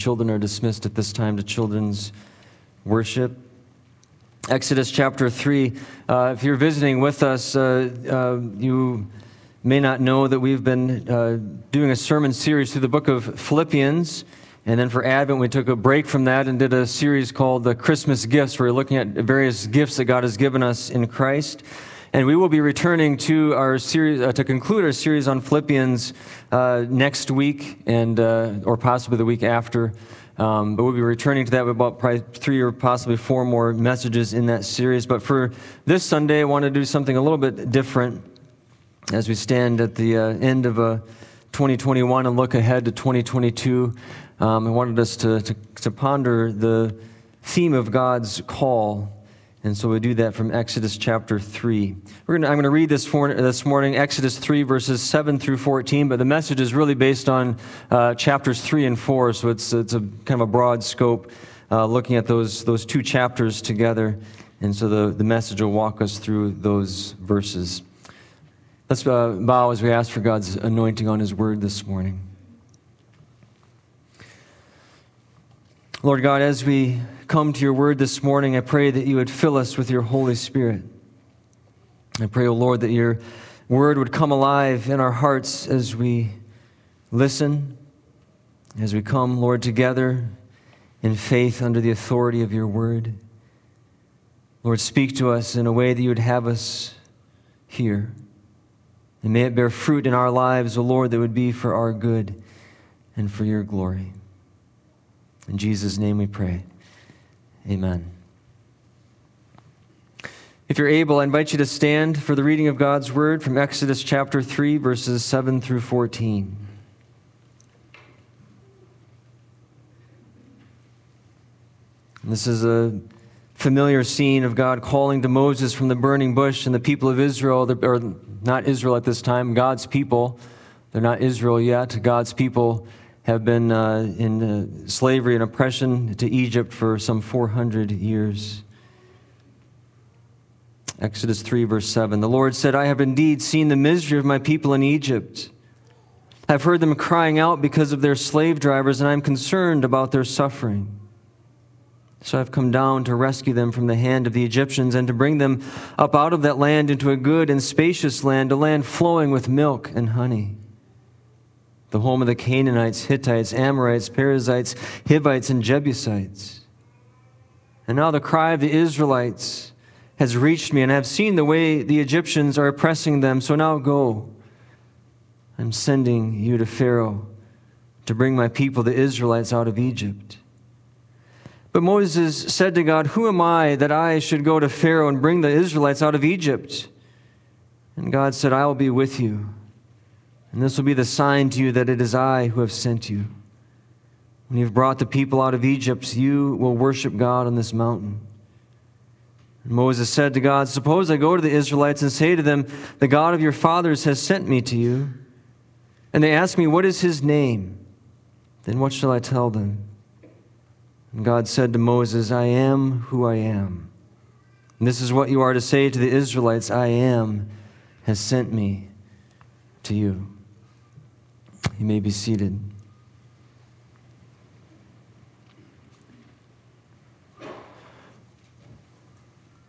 Children are dismissed at this time to children's worship. Exodus chapter 3. Uh, if you're visiting with us, uh, uh, you may not know that we've been uh, doing a sermon series through the book of Philippians. And then for Advent, we took a break from that and did a series called The Christmas Gifts, where we're looking at various gifts that God has given us in Christ. And we will be returning to our series uh, to conclude our series on Philippians uh, next week, and uh, or possibly the week after. Um, but we'll be returning to that with about probably three or possibly four more messages in that series. But for this Sunday, I want to do something a little bit different as we stand at the uh, end of uh, 2021 and look ahead to 2022. Um, I wanted us to, to, to ponder the theme of God's call and so we do that from Exodus chapter 3. We're gonna, I'm going to read this, for, this morning, Exodus 3, verses 7 through 14, but the message is really based on uh, chapters 3 and 4, so it's, it's a kind of a broad scope uh, looking at those, those two chapters together. And so the, the message will walk us through those verses. Let's uh, bow as we ask for God's anointing on His word this morning. Lord God, as we come to your word this morning, I pray that you would fill us with your Holy Spirit. I pray, O oh Lord, that your word would come alive in our hearts as we listen, as we come, Lord, together in faith under the authority of your word. Lord, speak to us in a way that you would have us hear. And may it bear fruit in our lives, O Lord, that would be for our good and for your glory. In Jesus' name we pray. Amen. If you're able, I invite you to stand for the reading of God's word from Exodus chapter 3, verses 7 through 14. This is a familiar scene of God calling to Moses from the burning bush and the people of Israel, or not Israel at this time, God's people. They're not Israel yet. God's people have been uh, in uh, slavery and oppression to Egypt for some 400 years. Exodus 3, verse 7. The Lord said, I have indeed seen the misery of my people in Egypt. I've heard them crying out because of their slave drivers, and I'm concerned about their suffering. So I've come down to rescue them from the hand of the Egyptians and to bring them up out of that land into a good and spacious land, a land flowing with milk and honey the home of the Canaanites, Hittites, Amorites, Perizzites, Hivites, and Jebusites. And now the cry of the Israelites has reached me, and I have seen the way the Egyptians are oppressing them. So now go. I'm sending you to Pharaoh to bring my people, the Israelites, out of Egypt. But Moses said to God, Who am I that I should go to Pharaoh and bring the Israelites out of Egypt? And God said, I will be with you and this will be the sign to you that it is I who have sent you. When you've brought the people out of Egypt, you will worship God on this mountain. And Moses said to God, Suppose I go to the Israelites and say to them, The God of your fathers has sent me to you. And they ask me, What is his name? Then what shall I tell them? And God said to Moses, I am who I am. And this is what you are to say to the Israelites I am has sent me to you. You may be seated.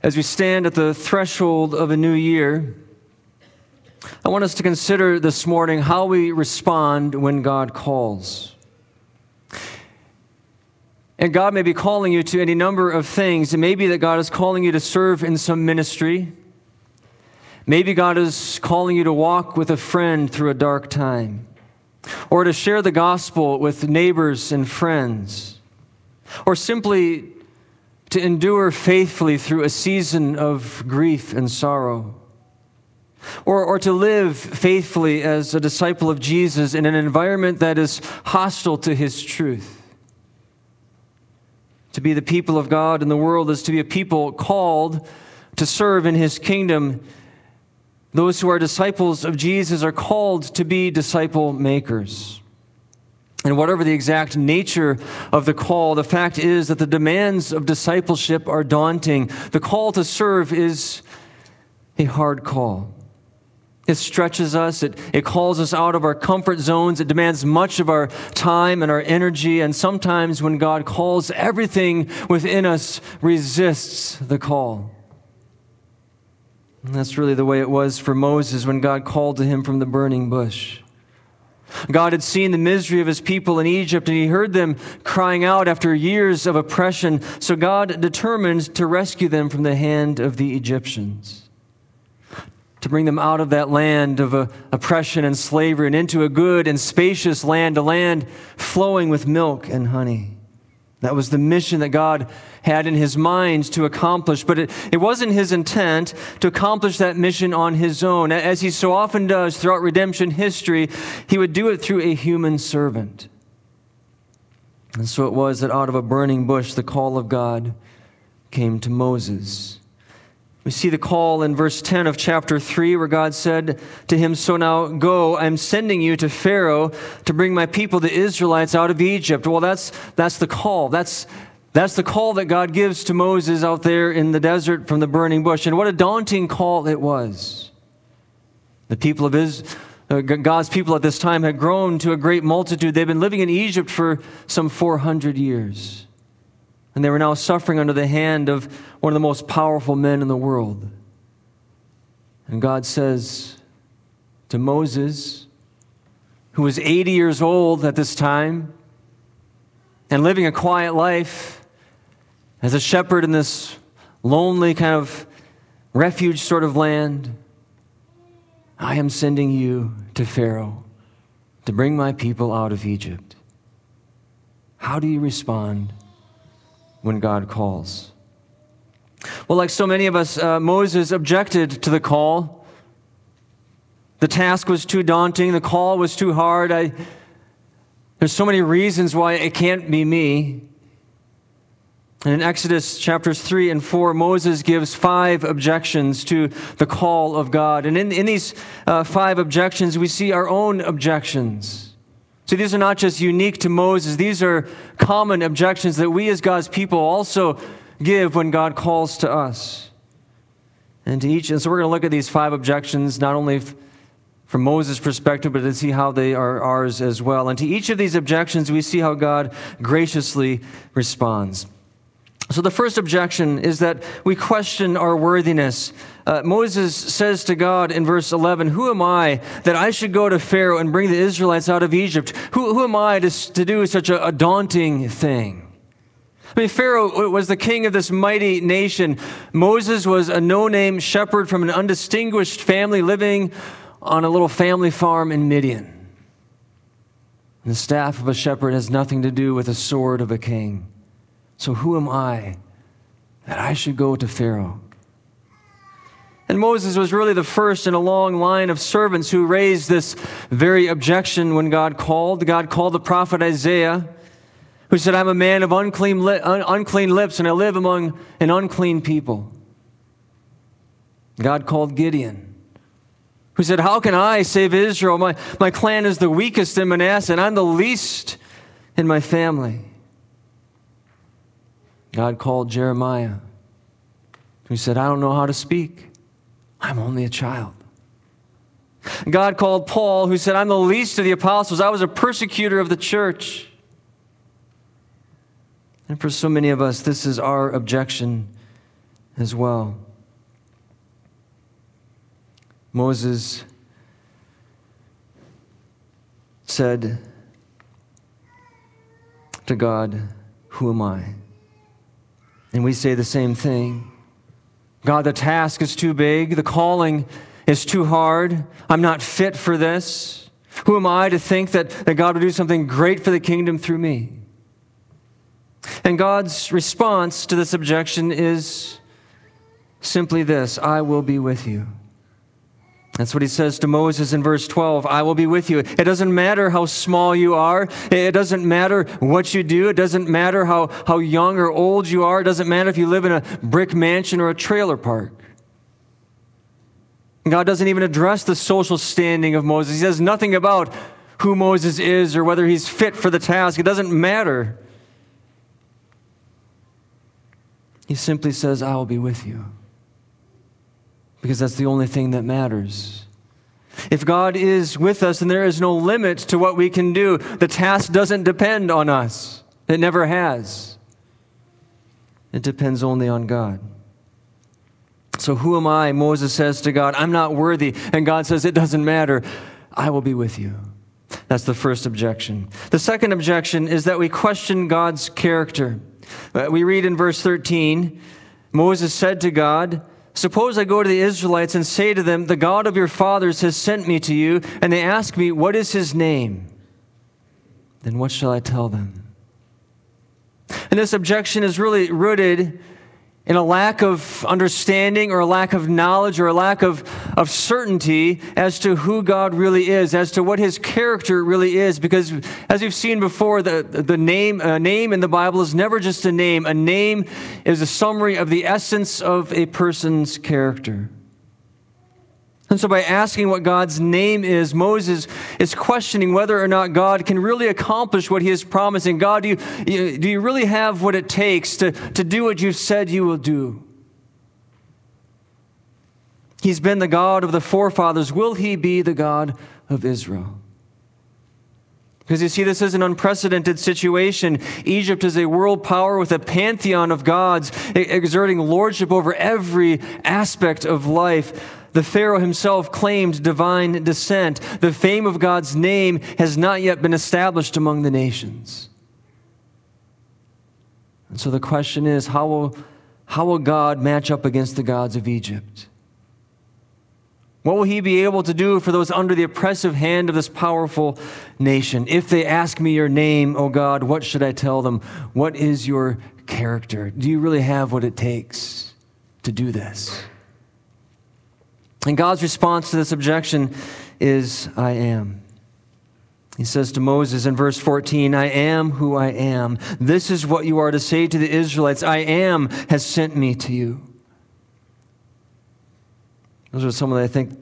As we stand at the threshold of a new year, I want us to consider this morning how we respond when God calls. And God may be calling you to any number of things. It may be that God is calling you to serve in some ministry. Maybe God is calling you to walk with a friend through a dark time or to share the gospel with neighbors and friends, or simply to endure faithfully through a season of grief and sorrow, or, or to live faithfully as a disciple of Jesus in an environment that is hostile to his truth. To be the people of God in the world is to be a people called to serve in his kingdom those who are disciples of Jesus are called to be disciple makers. And whatever the exact nature of the call, the fact is that the demands of discipleship are daunting. The call to serve is a hard call. It stretches us, it, it calls us out of our comfort zones, it demands much of our time and our energy. And sometimes when God calls, everything within us resists the call. And that's really the way it was for Moses when God called to him from the burning bush. God had seen the misery of his people in Egypt and he heard them crying out after years of oppression. So God determined to rescue them from the hand of the Egyptians to bring them out of that land of uh, oppression and slavery and into a good and spacious land, a land flowing with milk and honey. That was the mission that God had in his mind to accomplish, but it, it wasn't his intent to accomplish that mission on his own. As he so often does throughout redemption history, he would do it through a human servant. And so it was that out of a burning bush, the call of God came to Moses. We see the call in verse 10 of chapter 3 where God said to him, So now go, I'm sending you to Pharaoh to bring my people, the Israelites, out of Egypt. Well, that's, that's the call. That's, that's the call that God gives to Moses out there in the desert from the burning bush. And what a daunting call it was. The people of Israel. Uh, God's people at this time had grown to a great multitude. They've been living in Egypt for some 400 years. And they were now suffering under the hand of one of the most powerful men in the world. And God says to Moses, who was 80 years old at this time and living a quiet life as a shepherd in this lonely kind of refuge sort of land, I am sending you to Pharaoh to bring my people out of Egypt. How do you respond? When God calls. Well, like so many of us, uh, Moses objected to the call. The task was too daunting, the call was too hard. I, there's so many reasons why it can't be me. And in Exodus chapters 3 and 4, Moses gives five objections to the call of God. And in, in these uh, five objections, we see our own objections. So these are not just unique to Moses, these are common objections that we as God's people also give when God calls to us. And to each, and so we're going to look at these five objections, not only from Moses' perspective, but to see how they are ours as well. And to each of these objections, we see how God graciously responds. So, the first objection is that we question our worthiness. Uh, Moses says to God in verse 11, Who am I that I should go to Pharaoh and bring the Israelites out of Egypt? Who, who am I to, to do such a, a daunting thing? I mean, Pharaoh was the king of this mighty nation. Moses was a no name shepherd from an undistinguished family living on a little family farm in Midian. And the staff of a shepherd has nothing to do with the sword of a king. So who am I that I should go to Pharaoh? And Moses was really the first in a long line of servants who raised this very objection when God called. God called the prophet Isaiah, who said, I'm a man of unclean, li- un- unclean lips and I live among an unclean people. God called Gideon, who said, How can I save Israel? My, my clan is the weakest in Manasseh, and I'm the least in my family. God called Jeremiah, who said, I don't know how to speak. I'm only a child. God called Paul, who said, I'm the least of the apostles. I was a persecutor of the church. And for so many of us, this is our objection as well. Moses said to God, Who am I? And we say the same thing. God, the task is too big, the calling is too hard. I'm not fit for this. Who am I to think that, that God would do something great for the kingdom through me? And God's response to this objection is simply this I will be with you. That's what he says to Moses in verse 12 I will be with you. It doesn't matter how small you are, it doesn't matter what you do, it doesn't matter how, how young or old you are, it doesn't matter if you live in a brick mansion or a trailer park. God doesn't even address the social standing of Moses. He says nothing about who Moses is or whether he's fit for the task. It doesn't matter. He simply says, I will be with you because that's the only thing that matters. If God is with us, then there is no limit to what we can do. The task doesn't depend on us, it never has. It depends only on God. So, who am I? Moses says to God, I'm not worthy. And God says, It doesn't matter. I will be with you. That's the first objection. The second objection is that we question God's character. Uh, we read in verse 13 Moses said to God, Suppose I go to the Israelites and say to them, The God of your fathers has sent me to you, and they ask me, What is his name? Then what shall I tell them? And this objection is really rooted in a lack of understanding or a lack of knowledge or a lack of, of certainty as to who God really is, as to what his character really is. Because as we've seen before, the, the name, a name in the Bible is never just a name. A name is a summary of the essence of a person's character. And so, by asking what God's name is, Moses is questioning whether or not God can really accomplish what he is promising. God, do you, do you really have what it takes to, to do what you said you will do? He's been the God of the forefathers. Will he be the God of Israel? Because you see, this is an unprecedented situation. Egypt is a world power with a pantheon of gods exerting lordship over every aspect of life. The Pharaoh himself claimed divine descent. The fame of God's name has not yet been established among the nations. And so the question is how will, how will God match up against the gods of Egypt? What will he be able to do for those under the oppressive hand of this powerful nation? If they ask me your name, O oh God, what should I tell them? What is your character? Do you really have what it takes to do this? And God's response to this objection is, I am. He says to Moses in verse 14, I am who I am. This is what you are to say to the Israelites I am has sent me to you. Those are some of the, I think,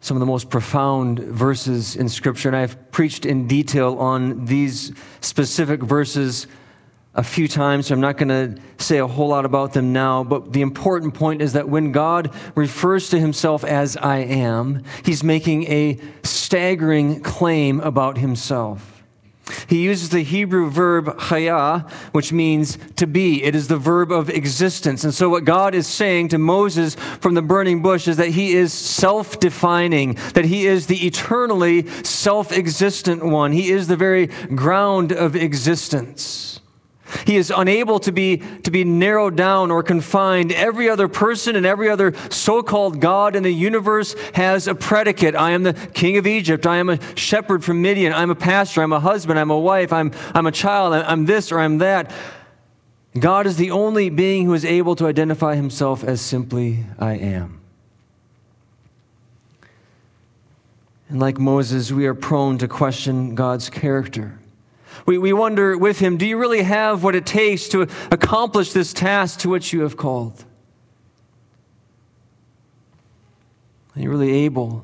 some of the most profound verses in Scripture, and I've preached in detail on these specific verses a few times, so I'm not going to say a whole lot about them now. But the important point is that when God refers to himself as I am, he's making a staggering claim about himself. He uses the Hebrew verb chaya, which means to be. It is the verb of existence. And so, what God is saying to Moses from the burning bush is that he is self defining, that he is the eternally self existent one. He is the very ground of existence. He is unable to be, to be narrowed down or confined. Every other person and every other so called God in the universe has a predicate. I am the king of Egypt. I am a shepherd from Midian. I'm a pastor. I'm a husband. I'm a wife. I'm, I'm a child. I'm this or I'm that. God is the only being who is able to identify himself as simply I am. And like Moses, we are prone to question God's character. We, we wonder with him, do you really have what it takes to accomplish this task to which you have called? Are you really able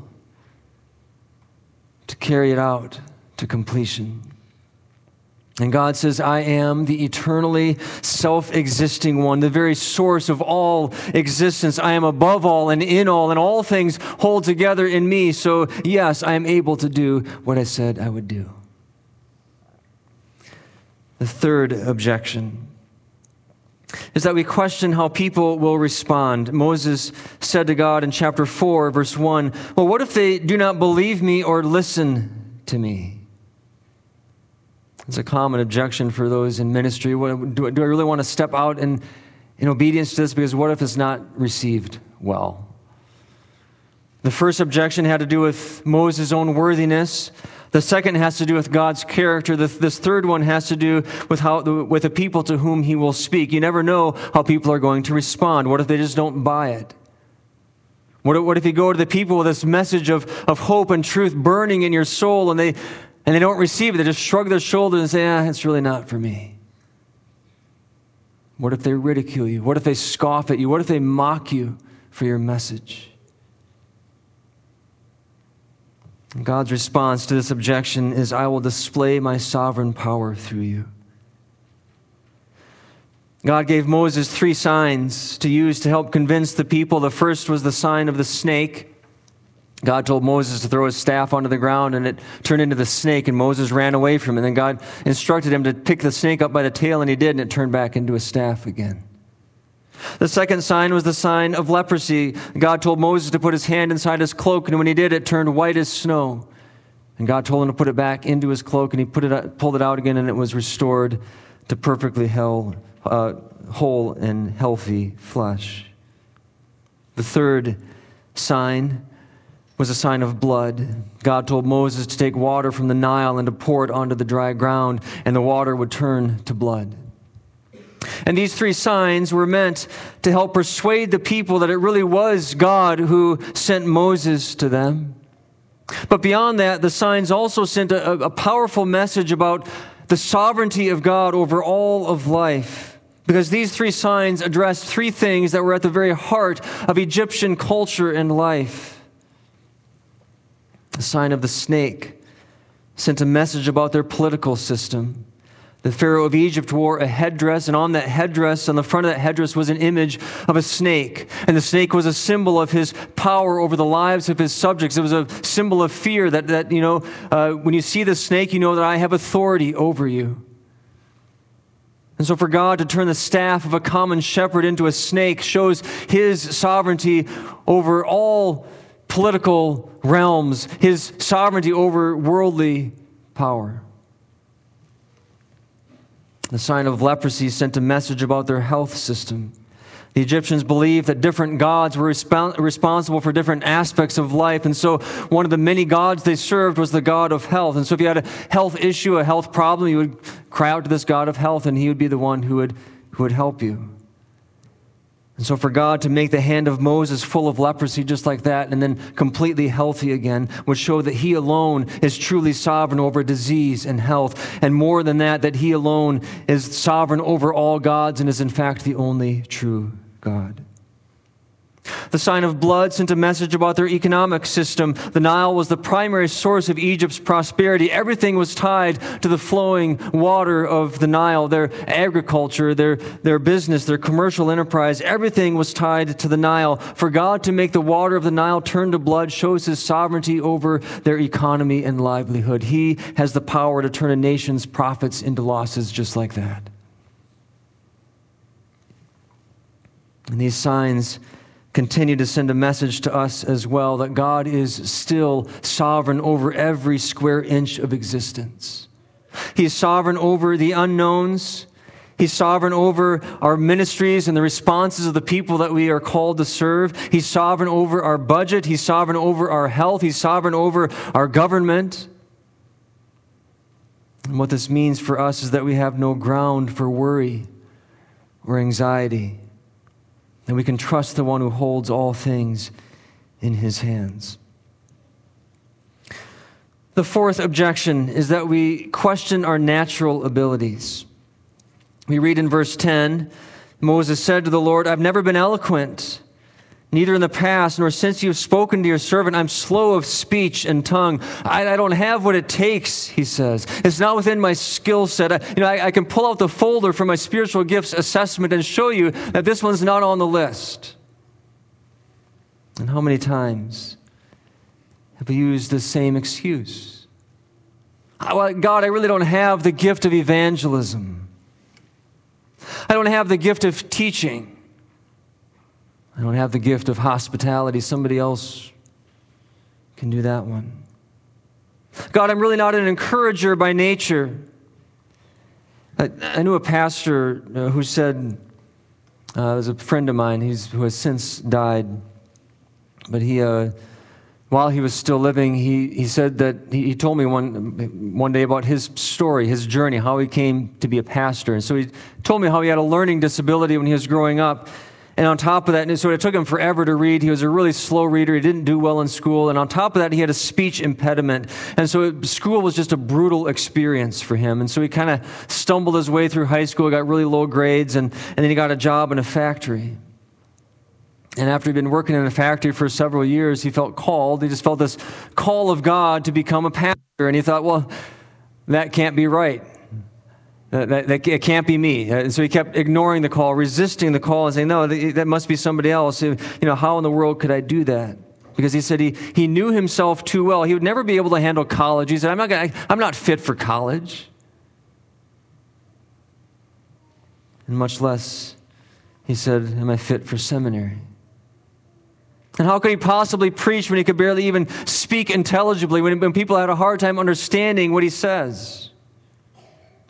to carry it out to completion? And God says, I am the eternally self existing one, the very source of all existence. I am above all and in all, and all things hold together in me. So, yes, I am able to do what I said I would do. The third objection is that we question how people will respond. Moses said to God in chapter 4, verse 1, Well, what if they do not believe me or listen to me? It's a common objection for those in ministry. Do, I really want to step out in, in obedience to this? Because what if it's not received well? The first objection had to do with Moses' own worthiness. The second has to do with God's character. This third one has to do with how with the people to whom he will speak. You never know how people are going to respond. What if they just don't buy it? What if, what if you go to the people with this message of, of hope and truth burning in your soul and they and they don't receive it? They just shrug their shoulders and say, ah, it's really not for me. What if they ridicule you? What if they scoff at you? What if they mock you for your message? God's response to this objection is I will display my sovereign power through you. God gave Moses three signs to use to help convince the people. The first was the sign of the snake. God told Moses to throw his staff onto the ground and it turned into the snake, and Moses ran away from it. And then God instructed him to pick the snake up by the tail, and he did, and it turned back into a staff again. The second sign was the sign of leprosy. God told Moses to put his hand inside his cloak, and when he did, it turned white as snow. And God told him to put it back into his cloak, and he put it, pulled it out again, and it was restored to perfectly hell, uh, whole and healthy flesh. The third sign was a sign of blood. God told Moses to take water from the Nile and to pour it onto the dry ground, and the water would turn to blood. And these three signs were meant to help persuade the people that it really was God who sent Moses to them. But beyond that, the signs also sent a, a powerful message about the sovereignty of God over all of life. Because these three signs addressed three things that were at the very heart of Egyptian culture and life. The sign of the snake sent a message about their political system. The Pharaoh of Egypt wore a headdress, and on that headdress, on the front of that headdress, was an image of a snake. And the snake was a symbol of his power over the lives of his subjects. It was a symbol of fear that, that you know, uh, when you see the snake, you know that I have authority over you. And so, for God to turn the staff of a common shepherd into a snake shows his sovereignty over all political realms, his sovereignty over worldly power. The sign of leprosy sent a message about their health system. The Egyptians believed that different gods were responsible for different aspects of life. And so, one of the many gods they served was the God of health. And so, if you had a health issue, a health problem, you would cry out to this God of health, and he would be the one who would, who would help you. And so, for God to make the hand of Moses full of leprosy just like that and then completely healthy again would show that He alone is truly sovereign over disease and health. And more than that, that He alone is sovereign over all gods and is in fact the only true God. The sign of blood sent a message about their economic system. The Nile was the primary source of Egypt's prosperity. Everything was tied to the flowing water of the Nile. Their agriculture, their, their business, their commercial enterprise, everything was tied to the Nile. For God to make the water of the Nile turn to blood shows his sovereignty over their economy and livelihood. He has the power to turn a nation's profits into losses just like that. And these signs continue to send a message to us as well that God is still sovereign over every square inch of existence. He is sovereign over the unknowns. He's sovereign over our ministries and the responses of the people that we are called to serve. He's sovereign over our budget. He's sovereign over our health. He's sovereign over our government. And what this means for us is that we have no ground for worry or anxiety and we can trust the one who holds all things in his hands. The fourth objection is that we question our natural abilities. We read in verse 10 Moses said to the Lord, I've never been eloquent Neither in the past nor since you have spoken to your servant, I'm slow of speech and tongue. I, I don't have what it takes, he says. It's not within my skill set. I, you know, I, I can pull out the folder for my spiritual gifts assessment and show you that this one's not on the list. And how many times have we used the same excuse? God, I really don't have the gift of evangelism. I don't have the gift of teaching. I don't have the gift of hospitality. Somebody else can do that one. God, I'm really not an encourager by nature. I, I knew a pastor uh, who said, uh, was a friend of mine he's, who has since died, but he, uh, while he was still living, he, he said that he, he told me one, one day about his story, his journey, how he came to be a pastor. And so he told me how he had a learning disability when he was growing up. And on top of that, and so it took him forever to read. He was a really slow reader. He didn't do well in school. And on top of that, he had a speech impediment. And so it, school was just a brutal experience for him. And so he kind of stumbled his way through high school, got really low grades, and, and then he got a job in a factory. And after he'd been working in a factory for several years, he felt called. He just felt this call of God to become a pastor. And he thought, well, that can't be right. That, that, it can't be me. And uh, so he kept ignoring the call, resisting the call, and saying, No, that must be somebody else. You know, how in the world could I do that? because he said he, he knew himself too well. He would never be able to handle college. He said, I'm not, gonna, I'm not fit for college. And much less, he said, Am I fit for seminary? And how could he possibly preach when he could barely even speak intelligibly, when, when people had a hard time understanding what he says?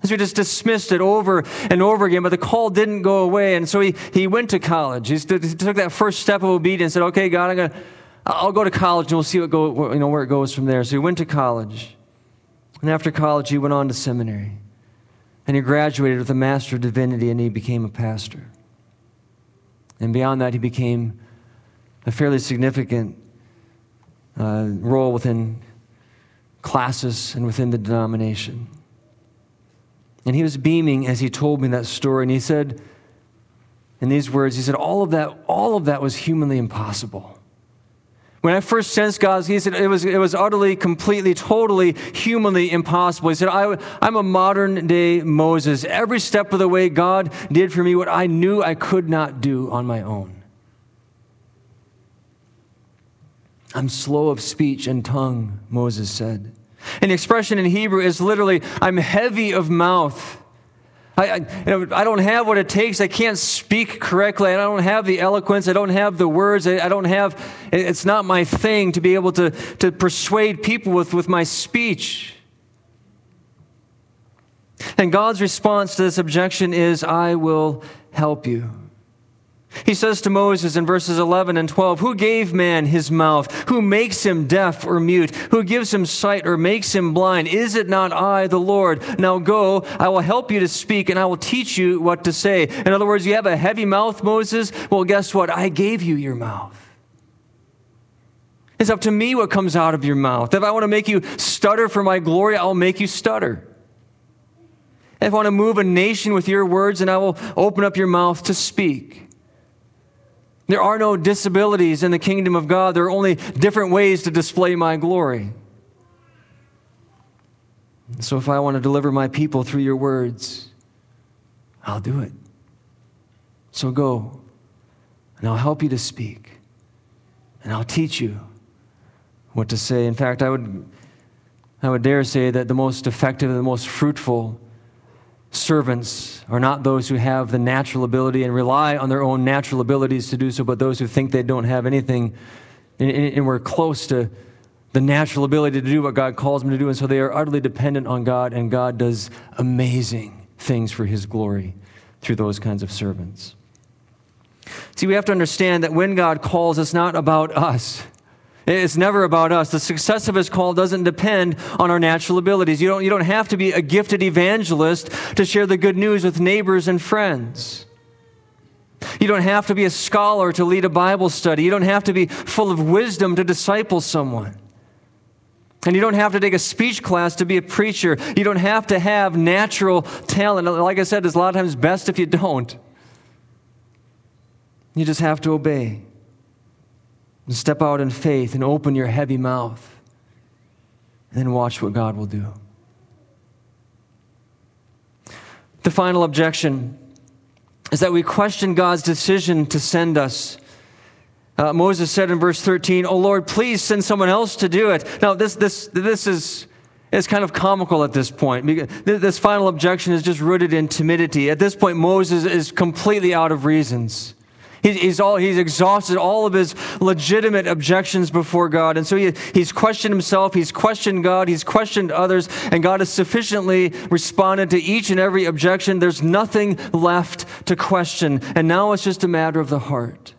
As we just dismissed it over and over again, but the call didn't go away. And so he, he went to college. He, st- he took that first step of obedience and said, Okay, God, I'm gonna, I'll go to college and we'll see what go, you know, where it goes from there. So he went to college. And after college, he went on to seminary. And he graduated with a Master of Divinity and he became a pastor. And beyond that, he became a fairly significant uh, role within classis and within the denomination. And he was beaming as he told me that story. And he said, in these words, he said, all of that, all of that was humanly impossible. When I first sensed God, he said it was, it was utterly, completely, totally, humanly impossible. He said, I, I'm a modern day Moses. Every step of the way, God did for me what I knew I could not do on my own. I'm slow of speech and tongue, Moses said. And the expression in Hebrew is literally, I'm heavy of mouth. I, I, I, don't have what it takes. I can't speak correctly. I don't have the eloquence. I don't have the words. I, I don't have, it's not my thing to be able to, to persuade people with, with my speech. And God's response to this objection is, I will help you. He says to Moses in verses 11 and 12, Who gave man his mouth? Who makes him deaf or mute? Who gives him sight or makes him blind? Is it not I, the Lord? Now go, I will help you to speak, and I will teach you what to say. In other words, you have a heavy mouth, Moses? Well, guess what? I gave you your mouth. It's up to me what comes out of your mouth. If I want to make you stutter for my glory, I'll make you stutter. If I want to move a nation with your words, and I will open up your mouth to speak. There are no disabilities in the kingdom of God. There are only different ways to display my glory. So if I want to deliver my people through your words, I'll do it. So go, and I'll help you to speak, and I'll teach you what to say. In fact, I would, I would dare say that the most effective and the most fruitful servants are not those who have the natural ability and rely on their own natural abilities to do so, but those who think they don't have anything and, and we're close to the natural ability to do what God calls them to do. And so they are utterly dependent on God, and God does amazing things for His glory through those kinds of servants. See, we have to understand that when God calls, it's not about us. It's never about us. The success of his call doesn't depend on our natural abilities. You don't, you don't have to be a gifted evangelist to share the good news with neighbors and friends. You don't have to be a scholar to lead a Bible study. You don't have to be full of wisdom to disciple someone. And you don't have to take a speech class to be a preacher. You don't have to have natural talent. Like I said, it's a lot of times best if you don't. You just have to obey and step out in faith and open your heavy mouth and then watch what God will do. The final objection is that we question God's decision to send us. Uh, Moses said in verse 13, Oh Lord, please send someone else to do it. Now, this, this, this is, is kind of comical at this point. This final objection is just rooted in timidity. At this point, Moses is completely out of reasons. He's, all, he's exhausted all of his legitimate objections before God. And so he, he's questioned himself, he's questioned God, he's questioned others, and God has sufficiently responded to each and every objection. There's nothing left to question. And now it's just a matter of the heart.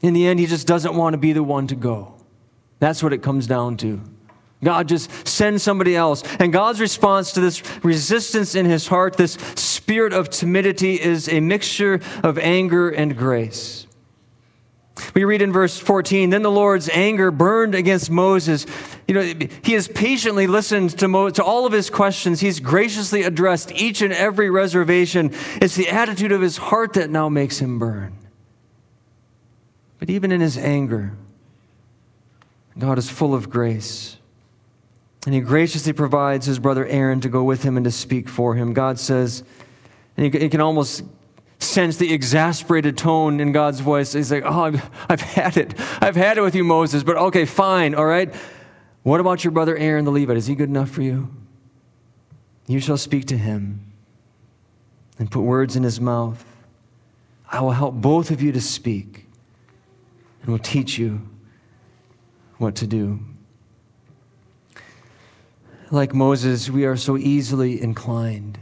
In the end, he just doesn't want to be the one to go. That's what it comes down to. God just sends somebody else. And God's response to this resistance in his heart, this spirit of timidity, is a mixture of anger and grace. We read in verse 14, then the Lord's anger burned against Moses. You know, he has patiently listened to, Mo- to all of his questions. He's graciously addressed each and every reservation. It's the attitude of his heart that now makes him burn. But even in his anger, God is full of grace. And he graciously provides his brother Aaron to go with him and to speak for him. God says, and you can almost sense the exasperated tone in God's voice. He's like, Oh, I've, had it. I've had it with you, Moses, but okay, fine, all right. What about your brother Aaron the Levite? Is he good enough for you? You shall speak to him and put words in his mouth. I will help both of you to speak and will teach you what to do. Like Moses, we are so easily inclined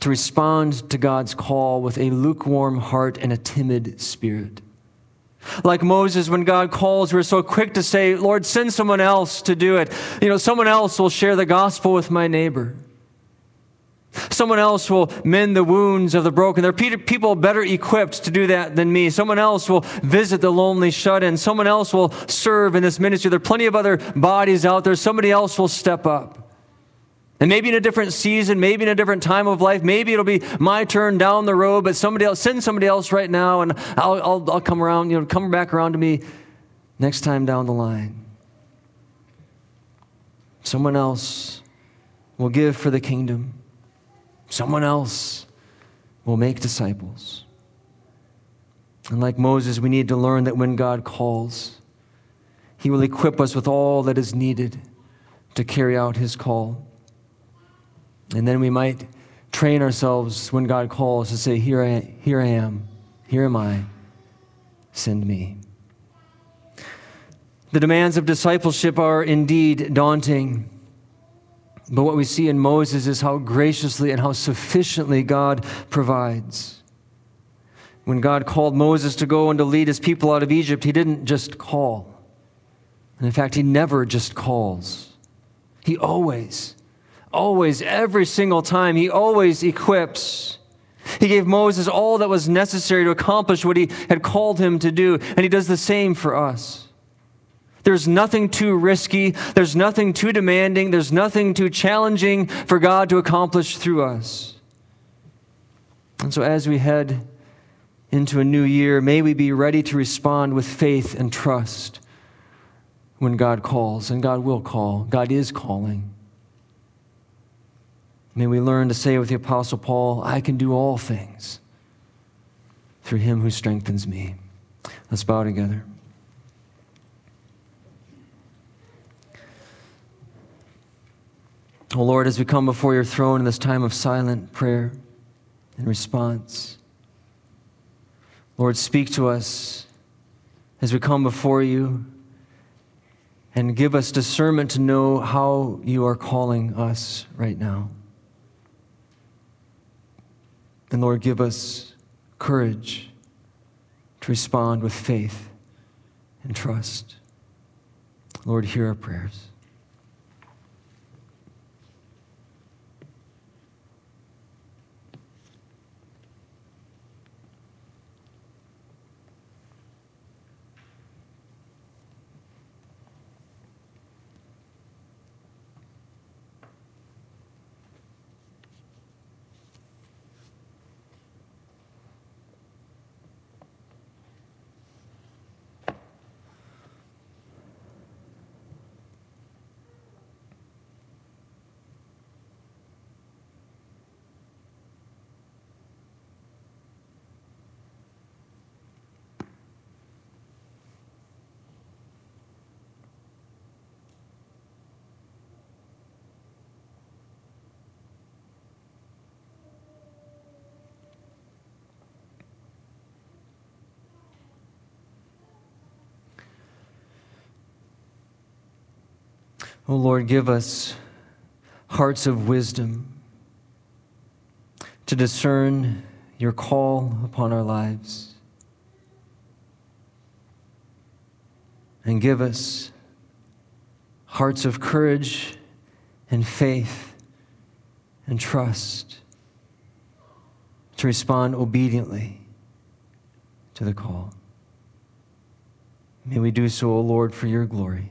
to respond to God's call with a lukewarm heart and a timid spirit. Like Moses, when God calls, we're so quick to say, Lord, send someone else to do it. You know, someone else will share the gospel with my neighbor. Someone else will mend the wounds of the broken. There are people better equipped to do that than me. Someone else will visit the lonely shut in. Someone else will serve in this ministry. There are plenty of other bodies out there. Somebody else will step up. And maybe in a different season, maybe in a different time of life, maybe it'll be my turn down the road, but somebody else, send somebody else right now and I'll, I'll, I'll come around, you know, come back around to me next time down the line. Someone else will give for the kingdom. Someone else will make disciples. And like Moses, we need to learn that when God calls, He will equip us with all that is needed to carry out His call. And then we might train ourselves when God calls to say, Here I, here I am, here am I, send me. The demands of discipleship are indeed daunting. But what we see in Moses is how graciously and how sufficiently God provides. When God called Moses to go and to lead his people out of Egypt, he didn't just call. And in fact, he never just calls. He always, always, every single time, he always equips. He gave Moses all that was necessary to accomplish what he had called him to do, and he does the same for us. There's nothing too risky, there's nothing too demanding, there's nothing too challenging for God to accomplish through us. And so, as we head into a new year, may we be ready to respond with faith and trust when God calls, and God will call. God is calling. May we learn to say with the Apostle Paul, I can do all things through him who strengthens me. Let's bow together. Oh Lord, as we come before your throne in this time of silent prayer and response, Lord, speak to us as we come before you and give us discernment to know how you are calling us right now. And Lord, give us courage to respond with faith and trust. Lord, hear our prayers. Oh Lord, give us hearts of wisdom to discern your call upon our lives. And give us hearts of courage and faith and trust to respond obediently to the call. May we do so, O Lord, for your glory.